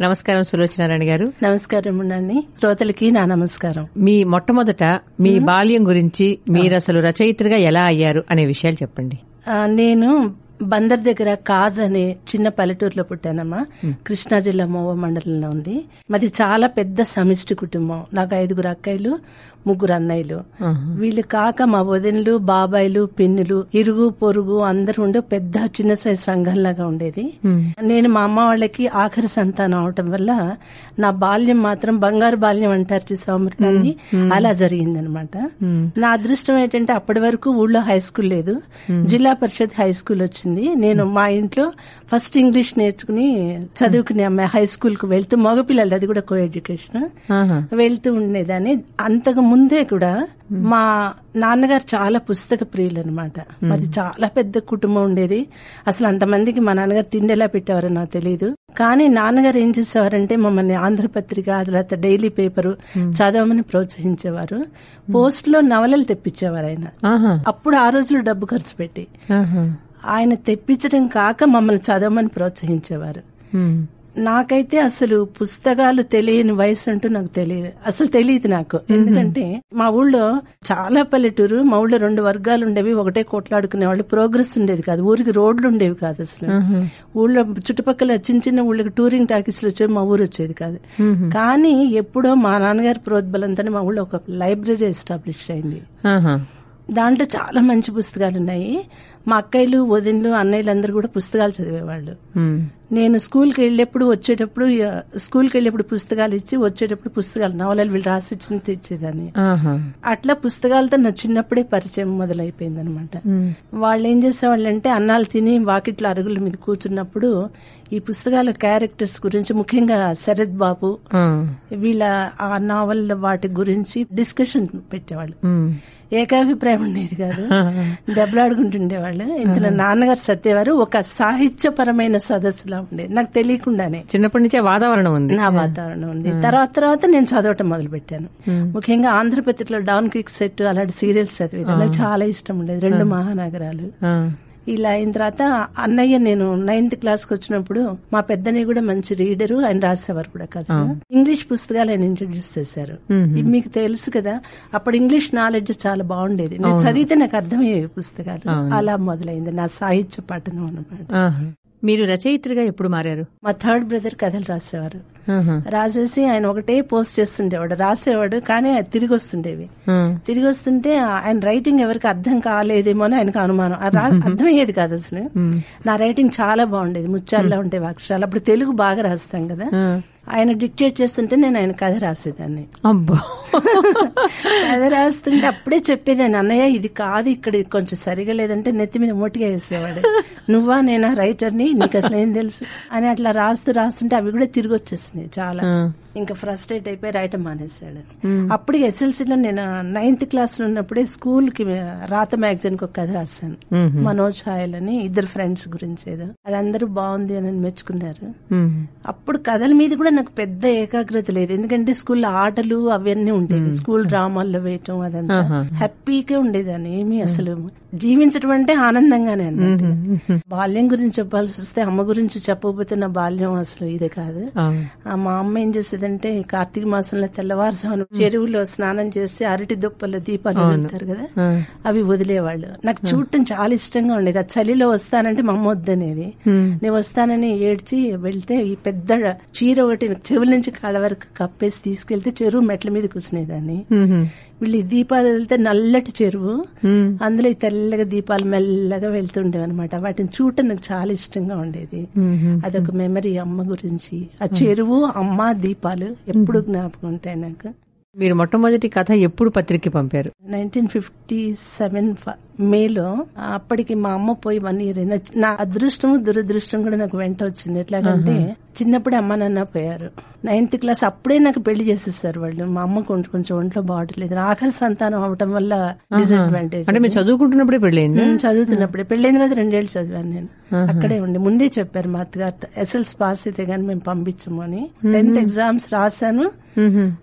నమస్కారం సులోచనారాయణ గారు. నమస్కారం అండి శ్రోతలకి నా నమస్కారం. మీ మొట్టమొదట మీ బాల్యం గురించి మీరు అసలు రచయిత్రిగా ఎలా అయ్యారు అనే విషయాలు చెప్పండి. నేను బందర్ దగ్గర కాజ్ అనే చిన్న పల్లెటూరులో పుట్టానమ్మా. కృష్ణా జిల్లా మోవ మండలంలో ఉంది. మాది చాలా పెద్ద సమిష్టి కుటుంబం. నాకు ఐదుగురు అక్కయ్యలు ముగ్గురు అన్నయ్యలు. వీళ్ళు కాక మా వదినలు బాబాయిలు పిన్నులు ఇరుగు పొరుగు అందరూ ఉండే పెద్ద చిన్న సైజ్ సంఘంలాగా ఉండేది. నేను మా అమ్మ వాళ్ళకి ఆఖరి సంతానం అవటం వల్ల నా బాల్యం మాత్రం బంగారు బాల్యం అంటారు చూసా అమృతాన్ని అలా జరిగిందనమాట. నా అదృష్టం ఏంటంటే అప్పటి వరకు ఊళ్ళో హై స్కూల్ లేదు. జిల్లా పరిషత్ హై స్కూల్ వచ్చింది. నేను మా ఇంట్లో ఫస్ట్ ఇంగ్లీష్ నేర్చుకుని చదువుకునే అమ్మాయి హై స్కూల్కు వెళ్తూ మగపిల్లలు అది కూడా కో ఎడ్యుకేషన్. వెళ్తూ ఉండేదాన్ని. అంతకు ముందే కూడా మా నాన్నగారు చాలా పుస్తక ప్రియులు అనమాట మాది చాలా పెద్ద కుటుంబం ఉండేది. అసలు అంతమందికి మా నాన్నగారు తిండి ఎలా పెట్టేవారో నాకు తెలియదు కానీ నాన్నగారు ఏం చేసేవారంటే మమ్మల్ని ఆంధ్రపత్రిక తర్వాత డైలీ పేపరు చదవమని ప్రోత్సహించేవారు. పోస్ట్లో నవలలు తెప్పించేవారు ఆయన. అప్పుడు ఆ రోజులు డబ్బు ఖర్చు పెట్టి. ఆయన తెప్పించడం కాక మమ్మల్ని చదవమని ప్రోత్సహించేవారు. నాకైతే అసలు పుస్తకాలు తెలియని వయసు అంటూ నాకు తెలియదు అసలు తెలియదు నాకు. ఎందుకంటే మా ఊళ్ళో చాలా పల్లెటూరు మా ఊళ్ళో రెండు వర్గాలు ఉండేవి ఒకటే కొట్లాడుకునే వాళ్ళు. ప్రోగ్రెస్ ఉండేది కాదు. ఊరికి రోడ్లు ఉండేవి కాదు అసలు. ఊళ్ళో చుట్టుపక్కల చిన్న చిన్న ఊళ్ళకి టూరింగ్ టాకీస్లు వచ్చేవి మా ఊరు వచ్చేది కాదు. కానీ ఎప్పుడో మా నాన్నగారి ప్రోద్బలంతోనే మా ఊళ్ళో ఒక లైబ్రరీ ఎస్టాబ్లిష్ అయింది. దాంట్లో చాలా మంచి పుస్తకాలు ఉన్నాయి. మా అక్కయ్యలు వదినలు అన్నయ్యలు అందరూ కూడా పుస్తకాలు చదివేవాళ్ళు. నేను స్కూల్కి వెళ్ళేప్పుడు వచ్చేటప్పుడు స్కూల్కి వెళ్ళేప్పుడు పుస్తకాలు ఇచ్చి వచ్చేటప్పుడు పుస్తకాలు నవలలు వీళ్ళు రాసి ఇచ్చి తెచ్చేదాన్ని. అట్లా పుస్తకాలతో నా చిన్నప్పుడే పరిచయం మొదలైపోయింది అనమాట వాళ్ళు ఏం చేసేవాళ్ళు అంటే అన్నాలు తిని వాకిట్లో అరుగుల మీద కూర్చున్నప్పుడు ఈ పుస్తకాల క్యారెక్టర్స్ గురించి ముఖ్యంగా శరత్ బాబు. వీళ్ళ ఆ నావల్ వాటి గురించి డిస్కషన్ పెట్టేవాళ్ళు. ఏకాభిప్రాయం ఉండేది కాదు దెబ్బలాడుకుంటుండేవాళ్ళు ఇందులో నాన్నగారు సత్యవారు ఒక సాహిత్యపరమైన సదస్సులా ఉండేది నాకు తెలియకుండానే. చిన్నప్పటి నుంచే వాతావరణం ఉంది. నా వాతావరణం ఉంది. తర్వాత తర్వాత నేను చదవటం మొదలు పెట్టాను ముఖ్యంగా ఆంధ్రపత్రికలో డౌన్ క్విక్ సెట్ అలాంటి సీరియల్స్ చదివేది. నాకు చాలా ఇష్టం ఉండేది. రెండు మహానగరాలు. ఇలా అయిన తర్వాత అన్నయ్య నేను నైన్త్ క్లాస్కి వచ్చినప్పుడు మా పెద్దనయ్య కూడా మంచి రీడరు ఆయన రాసేవారు కూడా కదా ఇంగ్లీష్ పుస్తకాలు ఆయన ఇంట్రడ్యూస్ చేశారు. ఇది మీకు తెలుసు కదా అప్పుడు ఇంగ్లీష్ నాలెడ్జ్ చాలా బాగుండేది. నేను చదివితే నాకు అర్థమయ్యేవి పుస్తకాలు. అలా మొదలైంది నా సాహిత్య పఠనం అన్నమాట. ఆహా. మీరు రచయిత్రిగా ఎప్పుడు మారారు? మా థర్డ్ బ్రదర్ కథలు రాసేవారు. రాసేసి ఆయన ఒకటే పోస్ట్ చేస్తుండేవాడు. రాసేవాడు కానీ అది తిరిగి వస్తుండేవి. తిరిగి వస్తుంటే ఆయన రైటింగ్ ఎవరికి అర్థం కాలేదేమో అని ఆయనకు అనుమానం. అర్థమయ్యేది కాదు అసలు. నా రైటింగ్ చాలా బాగుండేది. ముత్యాల్లో ఉంటే అక్షరాలు అప్పుడు తెలుగు బాగా రాస్తాం కదా. ఆయన డిక్టేట్ చేస్తుంటే నేను ఆయన కథ రాసేదాన్ని. అబ్బో. కథ రాస్తుంటే అప్పుడే చెప్పేదాన్ని అన్నయ్య ఇది కాదు ఇక్కడ కొంచెం సరిగా లేదంటే నెత్తి మీద మొట్టిగా వేసేవాడు. నువ్వా నేనా రైటర్ని? నీకు అసలు ఏం తెలుసు? అని అట్లా రాస్తూ రాస్తుంటే అవి కూడా తిరిగి వచ్చేస్తున్నాయి చాలా. ఇంకా ఫ్రస్ట్రేట్ అయిపోయి రాయటం మానేశాడు. అప్పుడు ఎస్ఎల్సీలో నేను నైన్త్ క్లాస్లో ఉన్నప్పుడే స్కూల్కి రాత మ్యాగజైన్కి ఒక కథ రాశాను. మనోజ్ హాయల్ అని ఇద్దరు ఫ్రెండ్స్ గురించి ఏదో. అది అందరూ బాగుంది అని మెచ్చుకున్నారు. అప్పుడు కథల మీద కూడా నాకు పెద్ద ఏకాగ్రత లేదు. ఎందుకంటే స్కూల్లో ఆటలు అవన్నీ ఉండేవి. స్కూల్ డ్రామాల్లో వేయటం అదంతా. హ్యాపీగా ఉండేదాన్ని. ఏమీ అసలు జీవించడం అంటే ఆనందంగానే అన్నమాట బాల్యం గురించి చెప్పాల్సి వస్తే అమ్మ గురించి చెప్పకపోతే నా బాల్యం అసలు ఇదే కాదు. మా అమ్మ ఏం చేసేదంటే కార్తీక మాసంలో తెల్లవారుజామున చెరువులో స్నానం చేసి అరటి దుప్పల్లో దీపాలు వెళ్తారు కదా. అవి వదిలేవాళ్ళు. నాకు చూడటం చాలా ఇష్టంగా ఉండేది. ఆ చలిలో వస్తానంటే మా అమ్మ వద్దనేది. నేను వస్తానని ఏడ్చి వెళ్తే ఈ పెద్ద చీర ఒకటి చెవుల నుంచి కాళ్ళ వరకు కప్పేసి తీసుకెళ్తే చెరువు మెట్ల మీద కూర్చునేదాన్ని. వీళ్ళు దీపాలు వెళ్తే నల్లటి చెరువు. అందులో ఈ తెల్లగా దీపాలు మెల్లగా వెళ్తుండేవి అనమాట వాటిని చూడటం నాకు చాలా ఇష్టంగా ఉండేది. అదొక మెమరీ అమ్మ గురించి. ఆ చెరువు అమ్మ దీపాలు ఎప్పుడు జ్ఞాపకం ఉంటాయి నాకు. మీరు మొట్టమొదటి కథ ఎప్పుడు పత్రిక పంపారు? నైన్టీన్ ఫిఫ్టీ సెవెన్ మేలో అప్పటికి మా అమ్మ పోయి వన్ ఇయర్ నా అదృష్టం దురదృష్టం కూడా నాకు వెంట వచ్చింది. ఎట్లాగంటే చిన్నప్పుడే అమ్మ నాన్న పోయారు. నైన్త్ క్లాస్ అప్పుడే నాకు పెళ్ళి చేసేసారు వాళ్ళు. మా అమ్మ కొంచెం కొంచెం ఒంట్లో బాగట్లేదు ఆఖరి సంతానం అవటం వల్ల డిసడ్వాంటేజ్ అంటే చదువుకుంటున్నప్పుడే పెళ్ళయింది? నేను చదువుతున్నప్పుడే. పెళ్ళైన తర్వాత రెండేళ్ళు చదివాను నేను. అక్కడే ఉండి. ముందే చెప్పారు మా అత్తగారు. ఎస్ఎల్స్ పాస్ అయితే గానీ మేము పంపించము అని. టెన్త్ ఎగ్జామ్స్ రాశాను.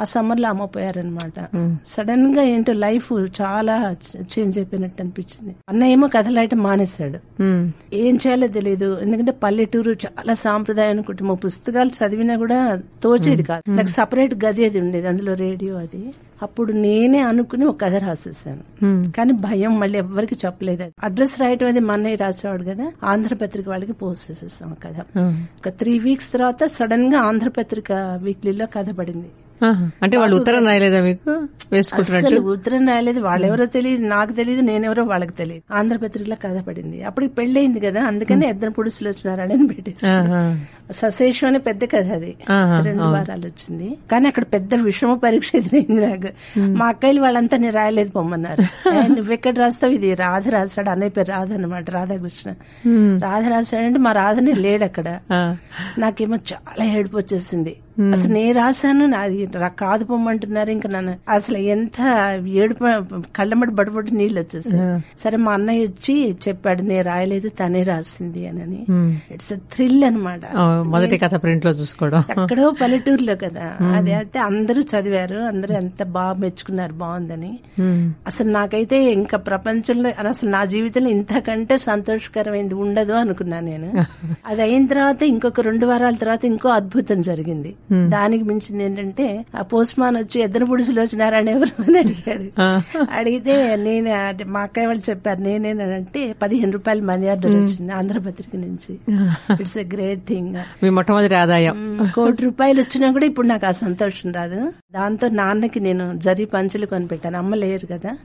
ఆ సమ్మర్లో అమ్మ పోయారనమాట సడన్గా ఏంటో లైఫ్ చాలా చేంజ్ అయిపోయినట్టు అనిపించింది అన్న ఏమో కథలు రాయటం మానేశాడు. ఏం చేయాలో తెలియదు ఎందుకంటే పల్లెటూరు చాలా సాంప్రదాయం కుటుంబం. పుస్తకాలు చదివినా కూడా తోచేది కాదు. నాకు సపరేట్ గది అది ఉండేది. అందులో రేడియో అది. అప్పుడు నేనే అనుకుని ఒక కథ రాసేసాను. కానీ భయం మళ్ళీ ఎవ్వరికి చెప్పలేదు. అడ్రస్ రాయటం అది మా అన్నయ్య రాసేవాడు కదా. ఆంధ్రపత్రిక వాళ్ళకి పోస్ట్ చేసేసాం కథ. ఒక త్రీ వీక్స్ తర్వాత సడన్గా ఆంధ్రపత్రిక వీక్లీలో కథ పడింది. అంటే వాళ్ళు ఉత్తరం రాయలేదా మీకు? అసలు ఉత్తరం రాయలేదు. వాళ్ళెవరో తెలియదు నాకు తెలియదు నేనెవరో వాళ్ళకి తెలియదు. ఆంధ్రపత్రికలో కథ పడింది. అప్పుడు పెళ్ళయింది కదా అందుకని ఇద్దరు పుడుసులు వచ్చినారని అని పెట్టేసి. సశేషం అనే పెద్ద కథ అది. రెండు వారాలు వచ్చింది. కానీ అక్కడ పెద్ద విషమ పరీక్ష ఎదురైంది నాకు. మా. అక్కయ్యలు వాళ్ళంతా నేను రాయలేదు పొమ్మన్నారు. "ఏ, నువ్వెక్కడ రాస్తావు? ఇది రాధ రాశాడు అన్నయ్య పేరు రాధ అనమాట రాధాకృష్ణ. రాధ రాశాడంటే మా రాధనే లేడు అక్కడ. నాకేమో చాలా ఏడుపు వచ్చేసింది. అసలు నేను రాశాను నాది రా- కాదు పొమ్మంటున్నారు ఇంకా నన్ను అసలు ఎంత ఏడుపు కళ్ళమటి బడబడి నీళ్ళు వచ్చేసాయి. సరే మా అన్నయ్య వచ్చి చెప్పాడు నేను రాయలేదు తనే రాసింది అని. ఇట్స్ థ్రిల్ అనమాట మొదటి కథ ప్రింట్లో చూసుకోవడం. ఎక్కడో పల్లెటూరులో కదా. అది అయితే అందరూ చదివారు అందరూ ఎంత బాగా మెచ్చుకున్నారు బాగుందని. అసలు నాకైతే ఇంకా ప్రపంచంలో అసలు నా జీవితంలో ఇంతకంటే సంతోషకరమైంది ఉండదు అనుకున్నా నేను. అది అయిన తర్వాత ఇంకొక రెండు వారాల తర్వాత ఇంకో అద్భుతం జరిగింది. దానికి మించింది ఏంటంటే ఆ పోస్ట్ మాన్ వచ్చి ఎద్దరు పుడుసులు వచ్చినారని ఎవరు? అని అడిగాడు. అడిగితే నేనే మా అక్కయ్య వాళ్ళు చెప్పారు నేనేనంటే పదిహేను రూపాయలు మనీ ఆర్డర్ వచ్చింది ఆంధ్రపత్రిక నుంచి. It's a great thing. మీ మొట్టమొదటి ఆదాయం. కోటి రూపాయలు వచ్చినా కూడా ఇప్పుడు నాకు ఆ సంతోషం రాదు. దాంతో నాన్నకి నేను జరి పంచులు కొనిపెట్టాను. అమ్మ లేరు కదా.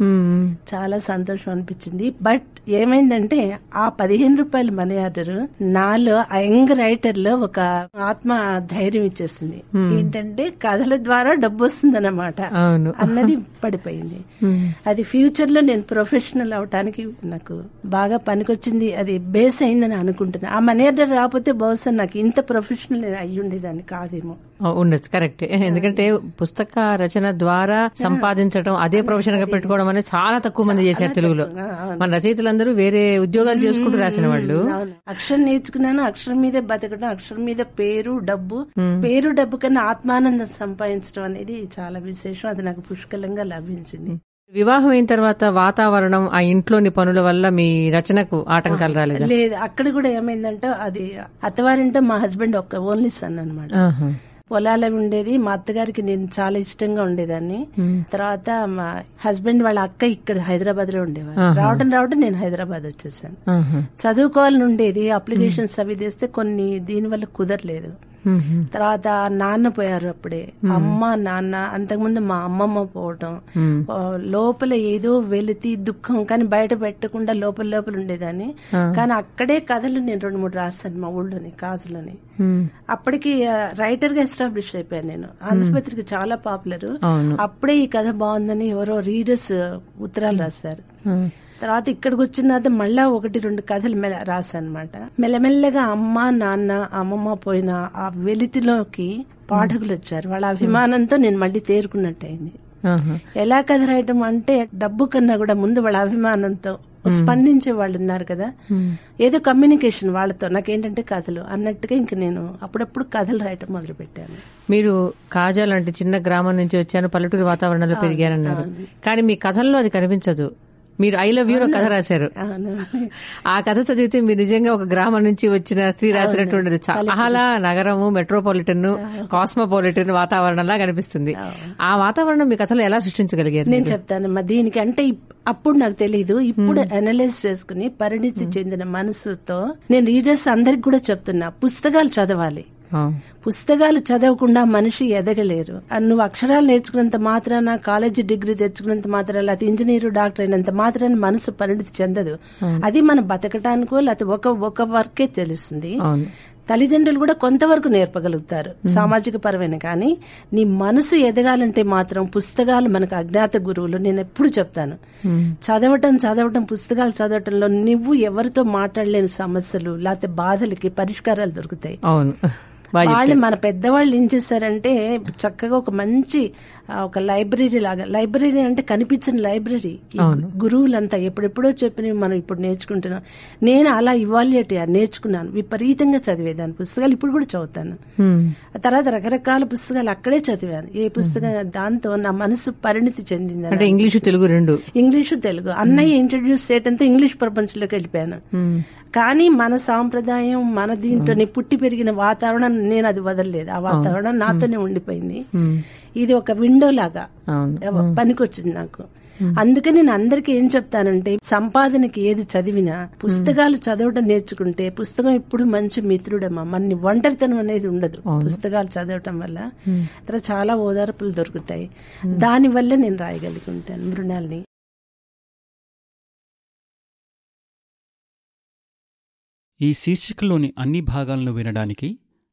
చాలా సంతోషం అనిపించింది. బట్ ఏమైందటే ఆ పదిహేను రూపాయల మనీ ఆర్డర్ నాలో ఆ యంగ్ రైటర్లో ఒక ఆత్మ ధైర్యం ఇచ్చేసింది. ఏంటంటే కథల ద్వారా డబ్బు వస్తుంది అవును. అన్నది పడిపోయింది. అది ఫ్యూచర్లో నేను ప్రొఫెషనల్ అవటానికి నాకు బాగా పనికొచ్చింది. అది బేస్ అయిందని అనుకుంటున్నా. ఆ మనీ ఆర్డర్ రాకపోతే బహుశా నాకు ఇంత ప్రొఫెషనల్ అయ్యి ఉండేదాన్ని కాదేమో. ఉండొచ్చు. కరెక్ట్. ఎందుకంటే పుస్తక రచన ద్వారా సంపాదించడం అదే ప్రొఫెషన్గా పెట్టుకోవడం అనేది చాలా తక్కువ మంది చేశారు తెలుగులో. మన రచయితలందరూ వేరే ఉద్యోగాలు చేసుకుంటూ రాసిన వాళ్ళు. అక్షరం నేర్చుకున్నాను. అక్షరం మీదే బతకడం అక్షరం మీద పేరు డబ్బు. పేరు డబ్బు కన్నా ఆత్మానందం సంపాదించడం అనేది చాలా విశేషం. అది నాకు పుష్కలంగా లభించింది. వివాహం అయిన తర్వాత వాతావరణం ఆ ఇంట్లోని పనుల వల్ల మీ రచనకు ఆటంకాలు రాలేదా? లేదు. అక్కడ కూడా ఏమైందంటే అది అత్తవారింటే మా హస్బెండ్ ఒక్క ఓన్లీ సన్ అనమాట. పొలాలు ఉండేది. మా అత్తగారికి నేను చాలా ఇష్టంగా ఉండేదాన్ని. తర్వాత మా హస్బెండ్ వాళ్ళ అక్క ఇక్కడ హైదరాబాద్లో ఉండేవారు రావడం రావడం నేను హైదరాబాద్ వచ్చేసాను. చదువుకోవాలని ఉండేది. అప్లికేషన్స్ అవి తెస్తే కొన్ని దీని వల్ల కుదరలేదు. తర్వాత నాన్న పోయారు అప్పుడే. అమ్మ నాన్న అంతకుముందు మా అమ్మమ్మ పోవటం. ఆ, లోపల ఏదో వెలితి దుఃఖం కానీ బయట పెట్టకుండా లోపల లోపల ఉండేదాన్ని. కానీ అక్కడే కథలు నేను రెండు మూడు రాశాను మా ఊళ్ళోని కాజులోని. అప్పటికి రైటర్గా ఎస్టాబ్లిష్ అయిపోయాను నేను. ఆంధ్రపత్రిక చాలా పాపులర్ అప్పుడే ఈ కథ బాగుందని ఎవరో రీడర్స్ ఉత్తరాలు రాశారు. తర్వాత ఇక్కడికి వచ్చిన తర్వాత మళ్ళా ఒకటి రెండు కథలు మెల్ల రాశాను అనమాట మెల్లమెల్లగా అమ్మ నాన్న అమ్మమ్మ పోయిన ఆ వెలితిలోకి పాఠకులు వచ్చారు. వాళ్ళ అభిమానంతో నేను మళ్ళీ తేరుకున్నట్టయింది. ఎలా కథ రాయటం అంటే డబ్బు కన్నా కూడా ముందు వాళ్ళ అభిమానంతో స్పందించే వాళ్ళు ఉన్నారు కదా. ఏదో కమ్యూనికేషన్ వాళ్ళతో నాకేంటంటే కథలు అన్నట్టుగా ఇంక నేను అప్పుడప్పుడు కథలు రాయటం మొదలు పెట్టాను మీరు కాజా లాంటి చిన్న గ్రామం నుంచి వచ్చాను పల్లెటూరు వాతావరణంలో పెరిగారన్నారు. కానీ మీ కథల్లో అది కనిపించదు. మీరు ఐ లవ్ యూ కథ రాశారు. ఆ కథ చదివితే మీరు నిజంగా ఒక గ్రామం నుంచి వచ్చిన స్త్రీ రాసినట్టు ఉండదు చాలా నగరము మెట్రోపాలిటన్ కాస్మోపాలిటన్ వాతావరణంలా కనిపిస్తుంది. ఆ. వాతావరణం మీ కథలో ఎలా సృష్టించగలిగారు నేను చెప్తానమ్మా దీనికి అంటే అప్పుడు నాకు తెలీదు. ఇప్పుడు అనలైజ్ చేసుకుని పరిణితి చెందిన మనసుతో నేను రీడర్స్ అందరికి కూడా చెప్తున్నా పుస్తకాలు చదవాలి. పుస్తకాలు చదవకుండా మనిషి ఎదగలేరు. నువ్వు అక్షరాలు నేర్చుకున్నంత మాత్రాన కాలేజీ డిగ్రీ తెచ్చుకున్నంత మాత్రాన లేకపోతే ఇంజనీరు డాక్టర్ అయినంత మాత్రాన మనసు పరిణితి చెందదు. అది మన బతకటానికో లేకపోతే ఒక ఒక వర్కే తెలుస్తుంది. తల్లిదండ్రులు కూడా కొంతవరకు నేర్పగలుగుతారు. సామాజిక పరమైన కానీ నీ మనసు ఎదగాలంటే మాత్రం పుస్తకాలు మనకు అజ్ఞాత గురువులు నేను ఎప్పుడు చెప్తాను. చదవటం చదవటం పుస్తకాలు చదవటంలో నువ్వు ఎవరితో మాట్లాడలేని సమస్యలు లేకపోతే బాధలకి పరిష్కారాలు దొరుకుతాయి. వాళ్ళు మన పెద్దవాళ్ళు ఏం చేశారంటే చక్కగా ఒక మంచి ఒక లైబ్రరీ లాగా లైబ్రరీ అంటే కనిపించిన లైబ్రరీ. గురువులంతా ఎప్పుడెప్పుడో చెప్పినవి మనం ఇప్పుడు నేర్చుకుంటున్నాం. నేను అలా ఇవాల్యుయేట్ నేర్చుకున్నాను. విపరీతంగా చదివేదాన్ని పుస్తకాలు ఇప్పుడు కూడా చదువుతాను. తర్వాత రకరకాల పుస్తకాలు అక్కడే చదివాను. ఏ పుస్తకం దాంతో నా మనసు పరిణితి చెందింది అంటే ఇంగ్లీషు తెలుగు రెండు. ఇంగ్లీషు తెలుగు. అన్నయ్య ఇంట్రడ్యూస్ చేయడంతో ఇంగ్లీష్ ప్రపంచంలోకి వెళ్ళిపోయాను. కానీ మన సాంప్రదాయం మన దీంట్లోని పుట్టి పెరిగిన వాతావరణం నేను అది వదలలేదు. ఆ వాతావరణం నాతోనే ఉండిపోయింది. ఇది ఒక విండో లాగా అవును. పనికొచ్చింది నాకు. అందుకని నేను అందరికి ఏం చెప్తానంటే సంపాదనకి ఏది చదివినా పుస్తకాలు చదవడం నేర్చుకుంటే పుస్తకం ఇప్పుడు మంచి మిత్రుడమ్మా. మన ఒంటరితనం అనేది ఉండదు. పుస్తకాలు చదవటం వల్ల తర్వాత చాలా ఓదార్పులు దొరుకుతాయి. దాని వల్ల నేను రాయగలుగుతాను మృణాల్ని. ఈ శీర్షికలోని అన్ని భాగాలను వినడానికి